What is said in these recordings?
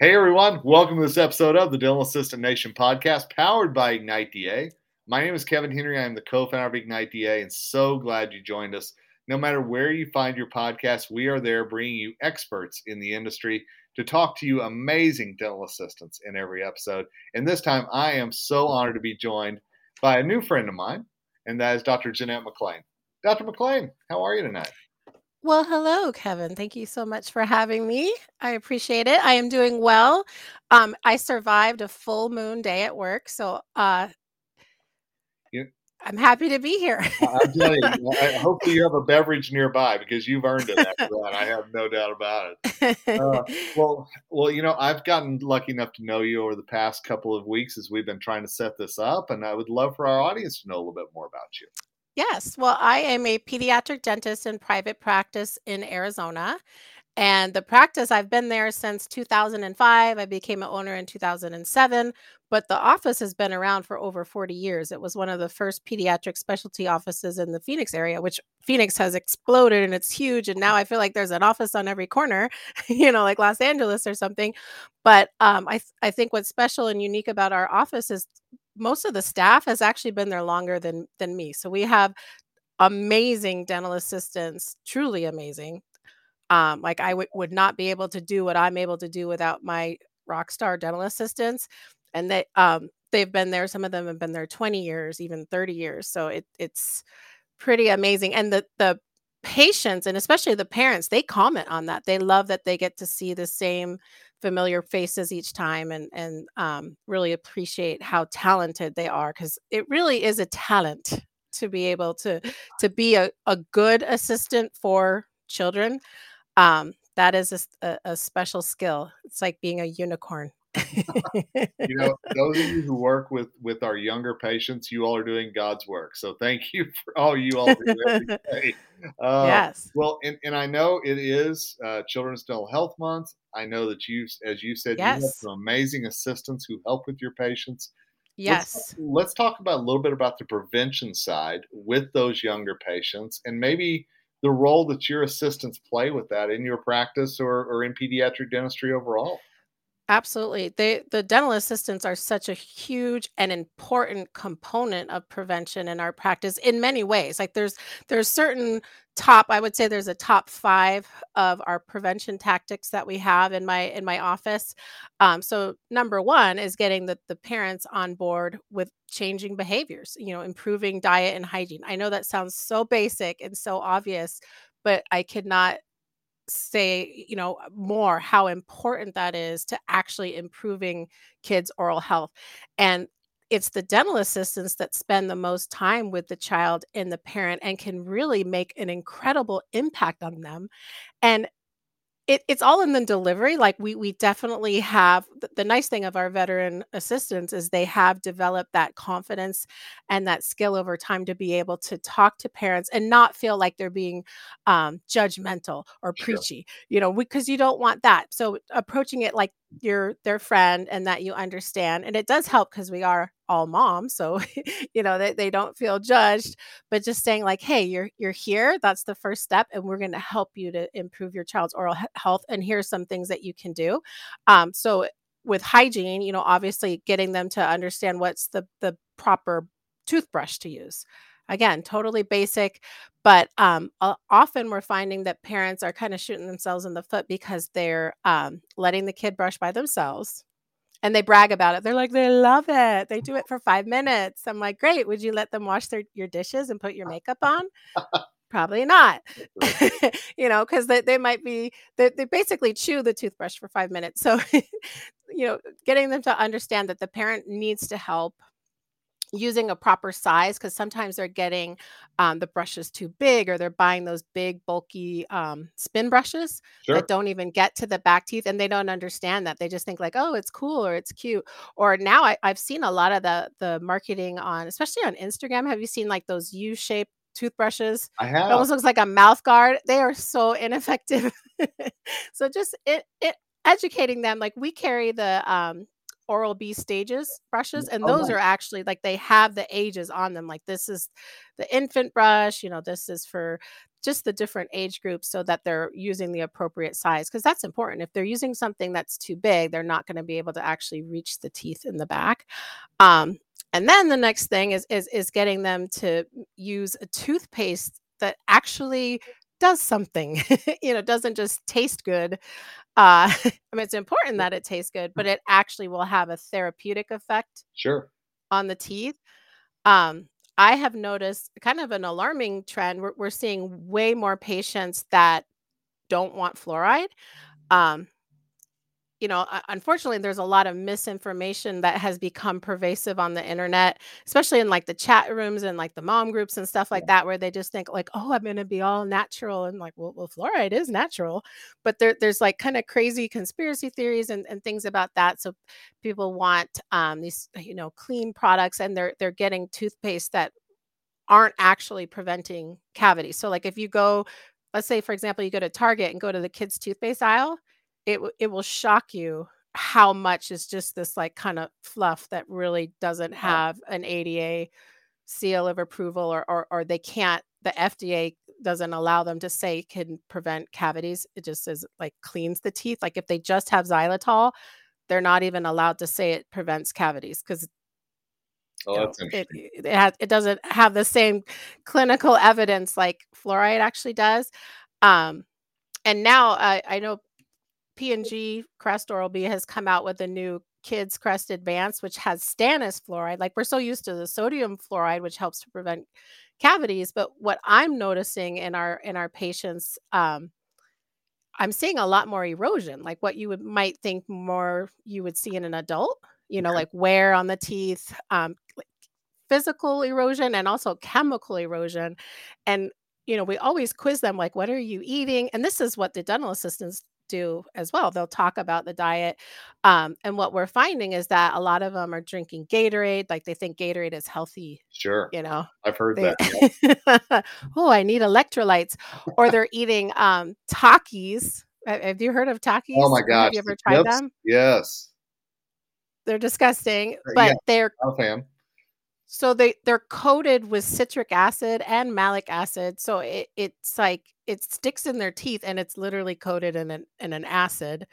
Hey everyone, welcome to this episode of the Dental Assistant Nation podcast powered by Ignite DA. My name is Kevin Henry. I am the co founder of Ignite DA and so glad you joined us. No matter where you find your podcast, we are there bringing you experts in the industry to talk to you amazing dental assistants in every episode. And this time, I am so honored to be joined by a new friend of mine, and that is Dr. Jeanette McLean. Dr. McLean, how are you tonight? Well, hello, Kevin. Thank you so much for having me. I appreciate it. I am doing well. Um, I survived a full moon day at work, so uh, I'm happy to be here. I'm telling you, I, hopefully you have a beverage nearby because you've earned it after that. I have no doubt about it. Uh, well, well, you know, I've gotten lucky enough to know you over the past couple of weeks as we've been trying to set this up, and I would love for our audience to know a little bit more about you. Yes, well, I am a pediatric dentist in private practice in Arizona. And the practice, I've been there since 2005. I became an owner in 2007, but the office has been around for over 40 years. It was one of the first pediatric specialty offices in the Phoenix area, which Phoenix has exploded and it's huge. And now I feel like there's an office on every corner, you know, like Los Angeles or something. But um, I, th- I think what's special and unique about our office is most of the staff has actually been there longer than than me. So we have amazing dental assistants, truly amazing um, like I would would not be able to do what I'm able to do without my rock star dental assistants. And they um they've been there, some of them have been there 20 years, even 30 years. So it it's pretty amazing. And the the patients and especially the parents, they comment on that. They love that they get to see the same familiar faces each time and and um, really appreciate how talented they are because it really is a talent to be able to to be a, a good assistant for children um, That is a special skill. It's like being a unicorn. You know, those of you who work with with our younger patients, you all are doing God's work. So thank you for all you all do every day. Uh, yes. well, and, and I know it is uh, Children's Dental Health Month. I know that you, as you said, you have some amazing assistants who help with your patients. Let's Yes. let's talk about a little bit about the prevention side with those younger patients, and maybe the role that your assistants play with that in your practice or, or in pediatric dentistry overall. Absolutely. They the dental assistants are such a huge and important component of prevention in our practice in many ways. Like there's there's certain top, I would say there's a top 5 of our prevention tactics that we have in my in my office. Um, so number 1 is getting the the parents on board with changing behaviors, you know, improving diet and hygiene. I know that sounds so basic and so obvious, but I could not say, you know, more how important that is to actually improving kids' oral health. And it's the dental assistants that spend the most time with the child and the parent and can really make an incredible impact on them. And it it's all in the delivery, like, we we definitely have the the nice thing of our veteran assistants is they have developed that confidence and that skill over time to be able to talk to parents and not feel like they're being, um, judgmental or Sure. preachy, you know, because you don't want that. So, approaching it like you're their friend and that you understand and it does help because we are all moms, so, you know, they they don't feel judged, but just saying like, "Hey, you're you're here. That's the first step, and we're going to help you to improve your child's oral health. And here's some things that you can do." Um, so with hygiene, you know, obviously getting them to understand what's the the proper toothbrush to use. Again, totally basic, but um, often we're finding that parents are kind of shooting themselves in the foot because they're um, letting the kid brush by themselves and they brag about it. They're like, they love it. They do it for 5 minutes. I'm like, "Great. Would you let them wash their your dishes and put your makeup on?" Probably not. You know, 'cause they they might be they they basically chew the toothbrush for 5 minutes. So, you know, getting them to understand that the parent needs to help using a proper size because sometimes they're getting um, the brushes too big or they're buying those big bulky um, spin brushes Sure. that don't even get to the back teeth and they don't understand that. They just think like oh it's cool or it's cute. Or now I, i've seen a lot of the the marketing on especially on instagram. Have you seen like those u-shaped toothbrushes? I it have. almost looks like a mouth guard. They are so ineffective. So just it, it educating them like we carry the um Oral B stages brushes, and Oh, those nice. are actually like they have the ages on them. Like this is the infant brush, you know, this is for just the different age groups so that they're using the appropriate size because that's important if they're using something that's too big they're not going to be able to actually reach the teeth in the back um, and then the next thing is, is is getting them to use a toothpaste that actually does something you know doesn't just taste good uh, i mean it's important that it tastes good but it actually will have a therapeutic effect sure on the teeth um, I have noticed kind of an alarming trend. We're, we're seeing way more patients that don't want fluoride. Um, you know, unfortunately, there's a lot of misinformation that has become pervasive on the internet, especially in like the chat rooms and like the mom groups and stuff like that, where they just think like, "Oh, I'm going to be all natural," and like, "Well, well fluoride is natural," but there, there's like kind of crazy conspiracy theories and, and things about that. So people want um, these, you know, clean products, and they're they're getting toothpaste that aren't actually preventing cavities. So, like, if you go, let's say, for example, you go to Target and go to the kids' toothpaste aisle it it will shock you how much is just this like kind of fluff that really doesn't have an ADA seal of approval or, or or they can't the FDA doesn't allow them to say can prevent cavities. It just says like cleans the teeth. Like if they just have xylitol, they're not even allowed to say it prevents cavities because oh, know, it it, has, it doesn't have the same clinical evidence like fluoride actually does. Um, and now I, I know P&G Crest Oral B has come out with a new Kids Crest Advance, which has stannous fluoride. Like we're so used to the sodium fluoride, which helps to prevent cavities. But what I'm noticing in our in our patients, um, I'm seeing a lot more erosion, like what you would might think more you would see in an adult. You know, like wear on the teeth, um, physical erosion, and also chemical erosion. And you know, we always quiz them like, "What are you eating?" And this is what the dental assistants do as well. They'll talk about the diet. Um, and what we're finding is that a lot of them are drinking Gatorade, like they think Gatorade is healthy. Sure. You know, I've heard they, that. oh, I need electrolytes. Or they're eating um, Takis. Have you heard of Takis? Oh my gosh. Have you ever tried Yes. them? Yes. They're disgusting, Uh, but yeah. they're I'm a fan. So they they're coated with citric acid and malic acid. So it, it's like it sticks in their teeth and it's literally coated in an in an acid.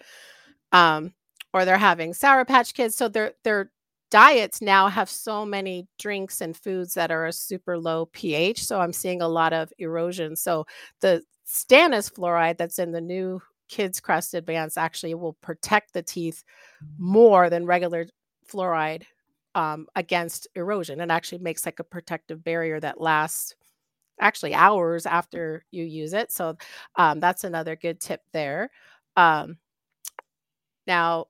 Um, or they're having sour patch kids. So their their diets now have so many drinks and foods that are a super low pH. So I'm seeing a lot of erosion. So the stannous fluoride that's in the new kids crest advance actually will protect the teeth more than regular fluoride um, against erosion and actually makes like a protective barrier that lasts actually hours after you use it. So um, that's another good tip there. Um, now,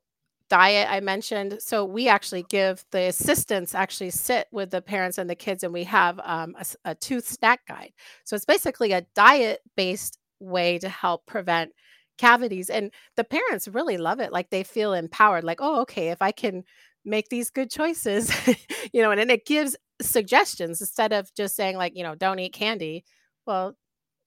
diet I mentioned. So we actually give the assistants actually sit with the parents and the kids, and we have um, a, a tooth snack guide. So it's basically a diet based way to help prevent cavities. And the parents really love it. Like they feel empowered, like, oh, okay, if I can make these good choices, you know, and then it gives suggestions instead of just saying, like, you know, don't eat candy. Well,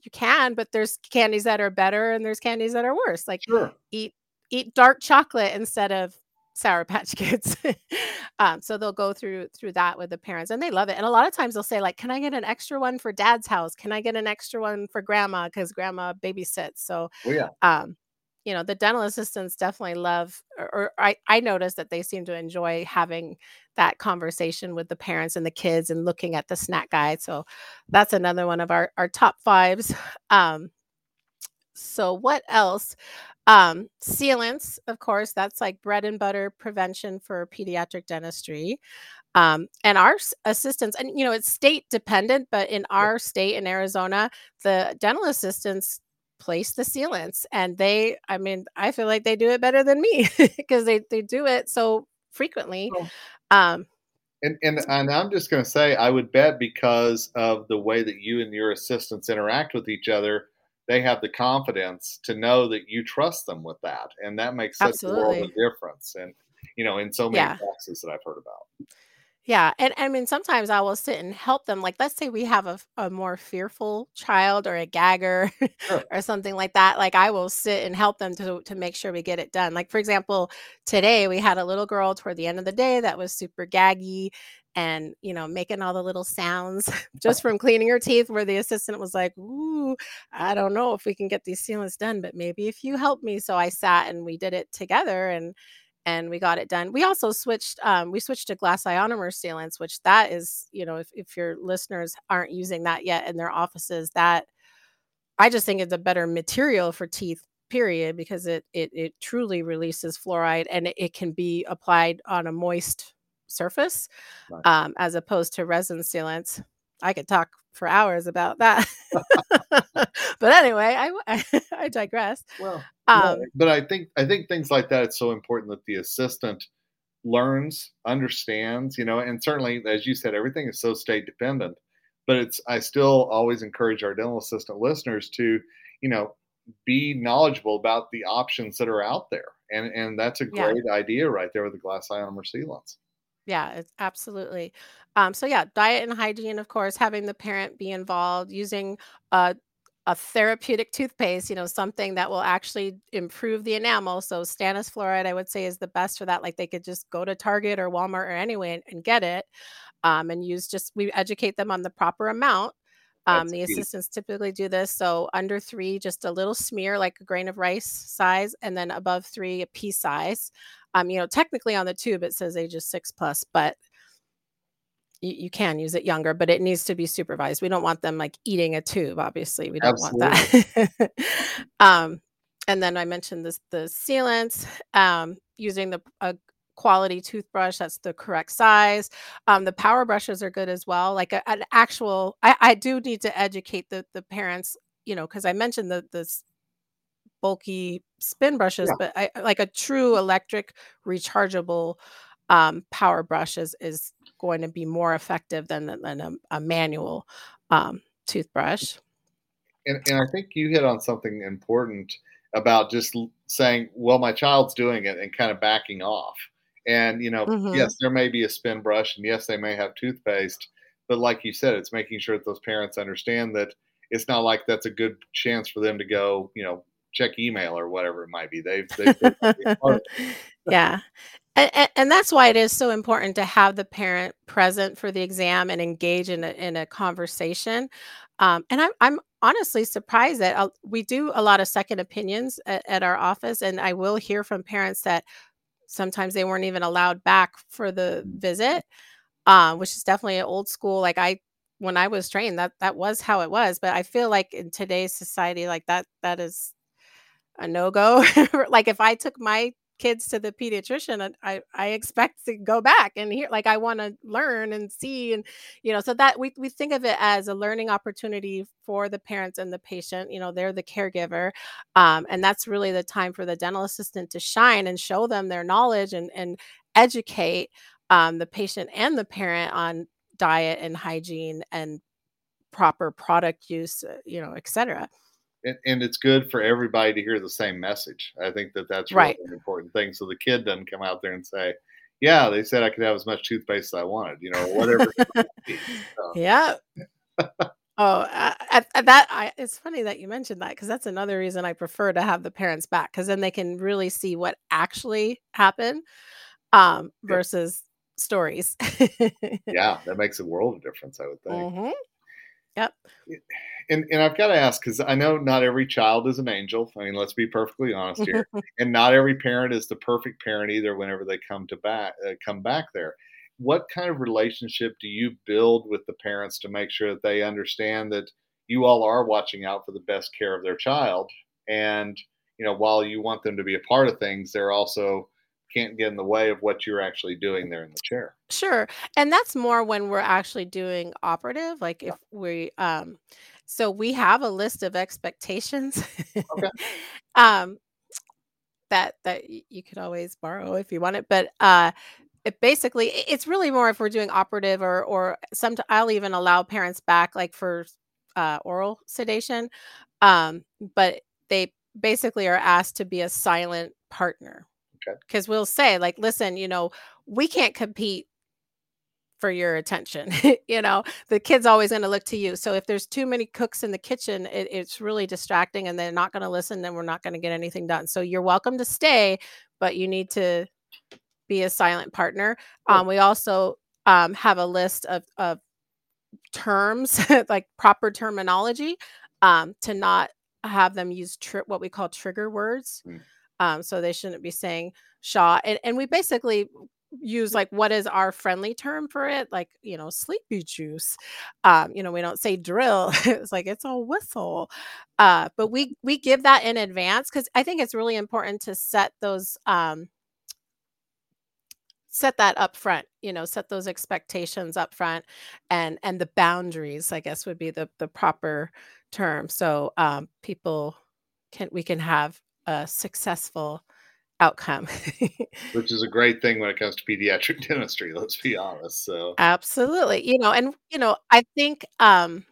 you can, but there's candies that are better and there's candies that are worse. Like Sure. eat eat dark chocolate instead of sour patch kids um, so they'll go through through that with the parents and they love it and a lot of times they'll say like can i get an extra one for dad's house can i get an extra one for grandma because grandma babysits so Oh yeah. um you know the dental assistants definitely love or, or I, I noticed that they seem to enjoy having that conversation with the parents and the kids and looking at the snack guide so that's another one of our our top fives. Um so what else? Um sealants of course that's like bread and butter prevention for pediatric dentistry. Um, and our assistants and you know it's state dependent but in our state in arizona the dental assistants place the sealants and they i mean i feel like they do it better than me because they, they do it so frequently um And, and and I'm just going to say, I would bet because of the way that you and your assistants interact with each other, they have the confidence to know that you trust them with that, and that makes such a world of difference. And you know, in so many yeah practices that I've heard about. Yeah, and I mean, sometimes I will sit and help them. Like, let's say we have a, a more fearful child or a gagger Sure. or something like that. Like, I will sit and help them to to make sure we get it done. Like, for example, today we had a little girl toward the end of the day that was super gaggy, and you know making all the little sounds just from cleaning her teeth where the assistant was like ooh i don't know if we can get these sealants done but maybe if you help me so i sat and we did it together and and we got it done we also switched um, we switched to glass ionomer sealants which that is you know if, if your listeners aren't using that yet in their offices that i just think it's a better material for teeth period because it it, it truly releases fluoride and it, it can be applied on a moist surface right. um, as opposed to resin sealants. I could talk for hours about that. but anyway, I, I, I digress. Well, um, but I think I think things like that. It's so important that the assistant learns, understands, you know, and certainly, as you said, everything is so state dependent. But it's I still always encourage our dental assistant listeners to, you know, be knowledgeable about the options that are out there, and and that's a great yeah. idea right there with the glass ionomer sealants. Yeah, it's absolutely. Um, so yeah, diet and hygiene, of course, having the parent be involved, using a a therapeutic toothpaste, you know, something that will actually improve the enamel. So stannous fluoride, I would say, is the best for that. Like they could just go to Target or Walmart or anyway and, and get it, um, and use just we educate them on the proper amount. Um, the assistants typically do this. So under three, just a little smear, like a grain of rice size, and then above three, a pea size. Um, you know, technically on the tube it says ages six plus, but you, you, can use it younger, but it needs to be supervised. We don't want them like eating a tube. Obviously, we don't Absolutely. want that. um, and then I mentioned this the sealants um, using the a quality toothbrush that's the correct size. Um, the power brushes are good as well. Like a, an actual, I, I do need to educate the the parents. You know, because I mentioned the this bulky spin brushes, yeah. but I like a true electric rechargeable um, power brush is is going to be more effective than than a, a manual um, toothbrush. And, and I think you hit on something important about just saying, "Well, my child's doing it," and kind of backing off. And you know, mm-hmm. yes, there may be a spin brush, and yes, they may have toothpaste, but like you said, it's making sure that those parents understand that it's not like that's a good chance for them to go, you know, check email or whatever it might be. They've, they've yeah. And, and, that's why it is so important to have the parent present for the exam and engage in a, in a conversation. Um, and I'm, I'm honestly surprised that uh, we do a lot of second opinions at, at our office. And I will hear from parents that sometimes they weren't even allowed back for the visit, um, which is definitely an old school. Like I when I was trained, that that was how it was. But I feel like in today's society, like that that is a no go. like if I took my kids to the pediatrician, I I expect to go back and hear like I want to learn and see and you know so that we we think of it as a learning opportunity for the parents and the patient. You know they're the caregiver, um, and that's really the time for the dental assistant to shine and show them their knowledge and and educate um, the patient and the parent on diet and hygiene and proper product use, uh, you know, et cetera and, and, it's good for everybody to hear the same message. I think that that's really right. an important thing. So the kid doesn't come out there and say, "Yeah, they said I could have as much toothpaste as I wanted," you know, whatever. so. Yeah. oh, I, I, that I, it's funny that you mentioned that because that's another reason I prefer to have the parents back because then they can really see what actually happened um, versus yeah. stories. yeah, that makes a world of difference. I would think. Mm-hmm. Yep and and I've got to ask because I know not every child is an angel. I mean, let's be perfectly honest here, and not every parent is the perfect parent either. Whenever they come to back, uh, come back there, what kind of relationship do you build with the parents to make sure that they understand that you all are watching out for the best care of their child, and you know, while you want them to be a part of things, they're also can't get in the way of what you're actually doing there in the chair. Sure. And that's more when we're actually doing operative like if we um so we have a list of expectations. Okay. um, that that you could always borrow if you want it, but uh, it basically it's really more if we're doing operative or or some I'll even allow parents back like for uh, oral sedation, um, but they basically are asked to be a silent partner because we'll say like listen you know we can't compete for your attention. you know, the kid's always going to look to you. So if there's too many cooks in the kitchen, it, it's really distracting and they're not going to listen and we're not going to get anything done. So you're welcome to stay, but you need to be a silent partner. Um, we also um, have a list of, of terms, like proper terminology, um, to not have them use tri- what we call trigger words. Mm. Um, so they shouldn't be saying Shaw. And, and we basically use like what is our friendly term for it? Like you know sleepy juice. Um you know we don't say drill. It's like it's a whistle. Uh but we we give that in advance because i think it's really important to set those um set that up front you know set those expectations up front and and the boundaries i guess would be the the proper term. So um people can we can have a successful outcome. Which is a great thing when it comes to pediatric dentistry, let's be honest. So Absolutely. You know, and you know, I think um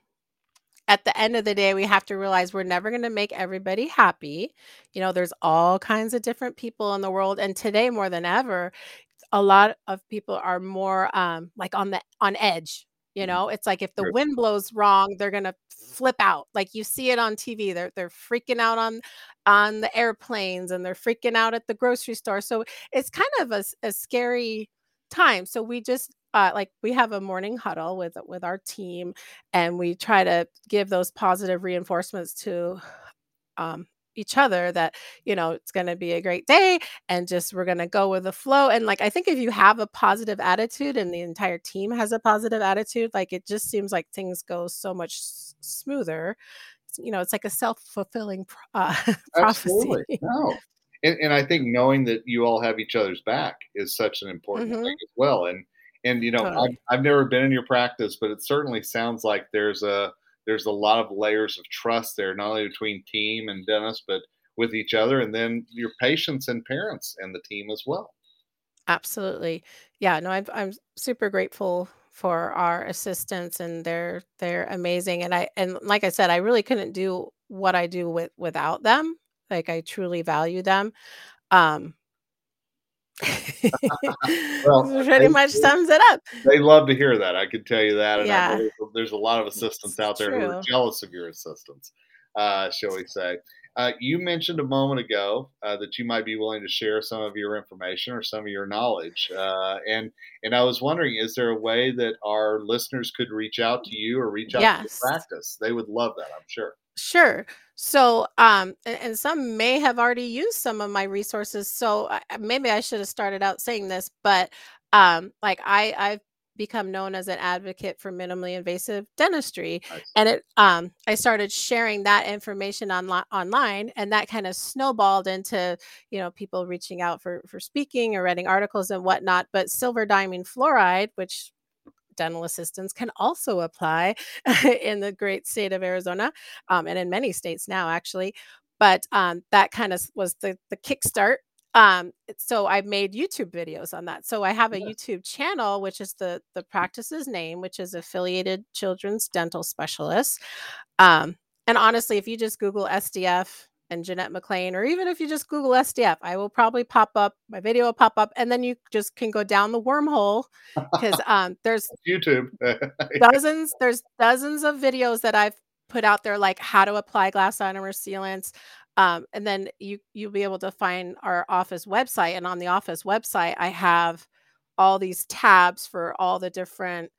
at the end of the day we have to realize we're never going to make everybody happy. You know, there's all kinds of different people in the world and today more than ever a lot of people are more um like on the on edge you mm-hmm. know, it's like if the wind blows wrong, they're gonna flip out. Like you see it on TV. They're they're freaking out on on the airplanes and they're freaking out at the grocery store. So it's kind of a, a scary time. So we just uh, like we have a morning huddle with with our team, and we try to give those positive reinforcements to um, each other that you know it's going to be a great day and just we're going to go with the flow. And like i think if you have a positive attitude and the entire team has a positive attitude like it just seems like things go so much s- smoother. You know it's like a self-fulfilling uh, prophecy. No. And, and, i think knowing that you all have each other's back is such an important mm-hmm. thing as well. And and you know totally. I've, I've never been in your practice but it certainly sounds like there's a there's a lot of layers of trust there, not only between team and dentist, but with each other, and then your patients and parents and the team as well. Absolutely, yeah. No, I'm I'm super grateful for our assistants, and they're they're amazing. And I and like I said, I really couldn't do what I do with without them. Like I truly value them. Um, well, pretty they, much sums it up. They love to hear that. I can tell you that. And yeah. there's a lot of assistants out there true. who are jealous of your assistants, uh, shall we say. Uh, you mentioned a moment ago uh, that you might be willing to share some of your information or some of your knowledge, uh, and and I was wondering, is there a way that our listeners could reach out to you or reach out yes. to practice? They would love that, I'm sure. Sure. So, um, and, and, some may have already used some of my resources. So I, maybe I should have started out saying this, but um, like I, I've become known as an advocate for minimally invasive dentistry, nice. and it, um, I started sharing that information on online, and that kind of snowballed into you know people reaching out for for speaking or writing articles and whatnot. But silver diamine fluoride, which dental assistants can also apply in the great state of Arizona um, and in many states now, actually. But um, that kind of was the, the kickstart. Um, so I made YouTube videos on that. So I have a yeah. YouTube channel, which is the the practice's name, which is Affiliated Children's Dental Specialists. Um, and honestly, if you just Google SDF and Jeanette McLean, or even if you just Google SDF, I will probably pop up, my video will pop up, and then you just can go down the wormhole because um, there's YouTube dozens, there's dozens of videos that I've put out there, like how to apply glass ionomer sealants. Um, and then you you'll be able to find our office website, and on the office website, I have all these tabs for all the different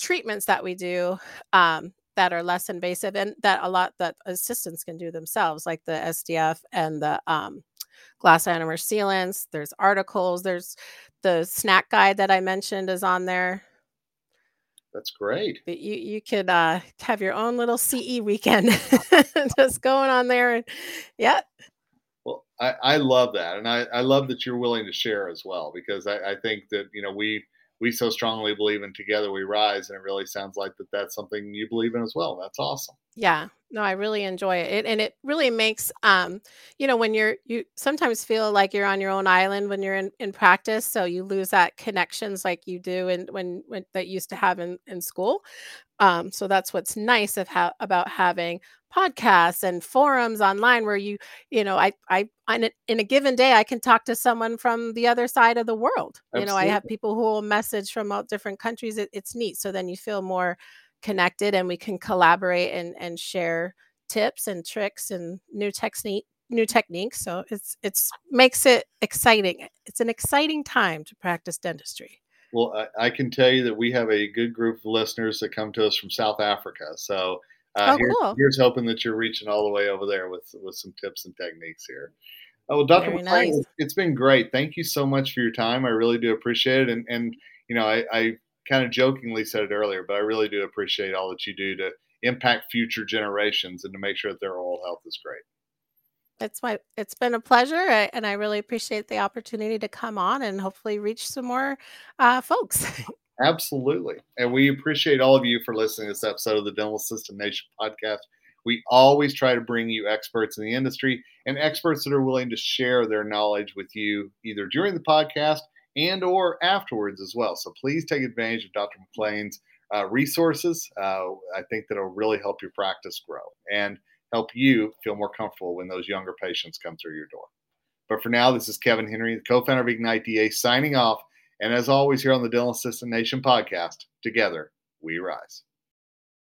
treatments that we do um, that are less invasive and that a lot that assistants can do themselves, like the SDF and the um, glass ionomer sealants. There's articles. There's the snack guide that I mentioned is on there. That's great. But you you could uh, have your own little CE weekend, just going on there, and yeah. Well, I, I love that, and I, I love that you're willing to share as well because I, I think that you know we we so strongly believe in together we rise and it really sounds like that that's something you believe in as well. That's awesome. Yeah. No i really enjoy it. And it really makes um you know when you're you sometimes feel like you're on your own island when you're in, in practice so you lose that connections like you do and when, when that used to have in, in school. Um so that's what's nice of how about having podcasts and forums online where you you know i i in a, in a given day i can talk to someone from the other side of the world. Absolutely. you know i have people who will message from all different countries it, it's neat. So then you feel more connected and we can collaborate and and share tips and tricks and new technique new techniques. So it's it's makes it exciting. It's an exciting time to practice dentistry. Well, I, I, can tell you that we have a good group of listeners that come to us from South Africa. So uh, oh, here, cool. here's hoping that you're reaching all the way over there with with some tips and techniques here. Oh, well, Dr. McLean, nice. it's been great. Thank you so much for your time. I really do appreciate it. And and you know, I, I kind of jokingly said it earlier, but I really do appreciate all that you do to impact future generations and to make sure that their oral health is great. It's my it's been a pleasure, and I really appreciate the opportunity to come on and hopefully reach some more uh, folks. Absolutely. And we appreciate all of you for listening to this episode of the Dental Assistant Nation podcast. We always try to bring you experts in the industry and experts that are willing to share their knowledge with you either during the podcast and or afterwards as well. So please take advantage of Dr. McLean's uh, resources. Uh, I think that will really help your practice grow and help you feel more comfortable when those younger patients come through your door. But for now, this is Kevin Henry, the co-founder of Ignite DA, signing off. And as always, here on the Dental Assistant Nation podcast, together we rise.